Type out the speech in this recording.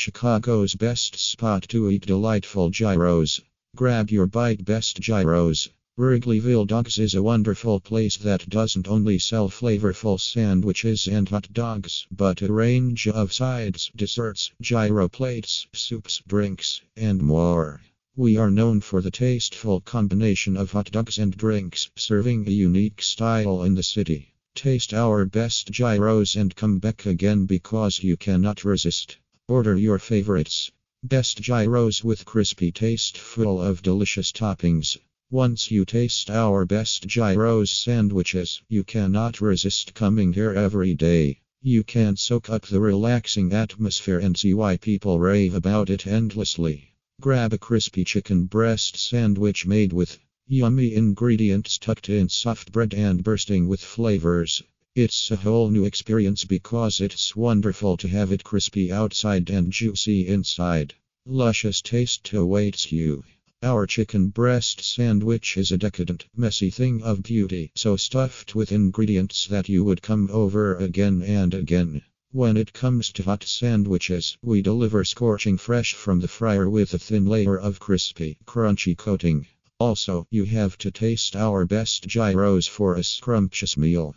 Chicago's best spot to eat delightful gyros. Grab your bite best gyros. Wrigleyville Dogs is a wonderful place that doesn't only sell flavorful sandwiches and hot dogs, but a range of sides, desserts, gyro plates, soups, drinks, and more. We are known for the tasteful combination of hot dogs and drinks, serving a unique style in the city. Taste our best gyros and come back again because you cannot resist. Order your favorites. Best gyros with crispy taste full of delicious toppings. Once you taste our best gyros sandwiches, you cannot resist coming here every day. You can soak up the relaxing atmosphere and see why people rave about it endlessly. Grab a crispy chicken breast sandwich made with yummy ingredients tucked in soft bread and bursting with flavors. It's a whole new experience because it's wonderful to have it crispy outside and juicy inside. Luscious taste awaits you. Our chicken breast sandwich is a decadent, messy thing of beauty, so stuffed with ingredients that you would come over again and again. When it comes to hot sandwiches, we deliver scorching fresh from the fryer with a thin layer of crispy, crunchy coating. Also, you have to taste our best gyros for a scrumptious meal.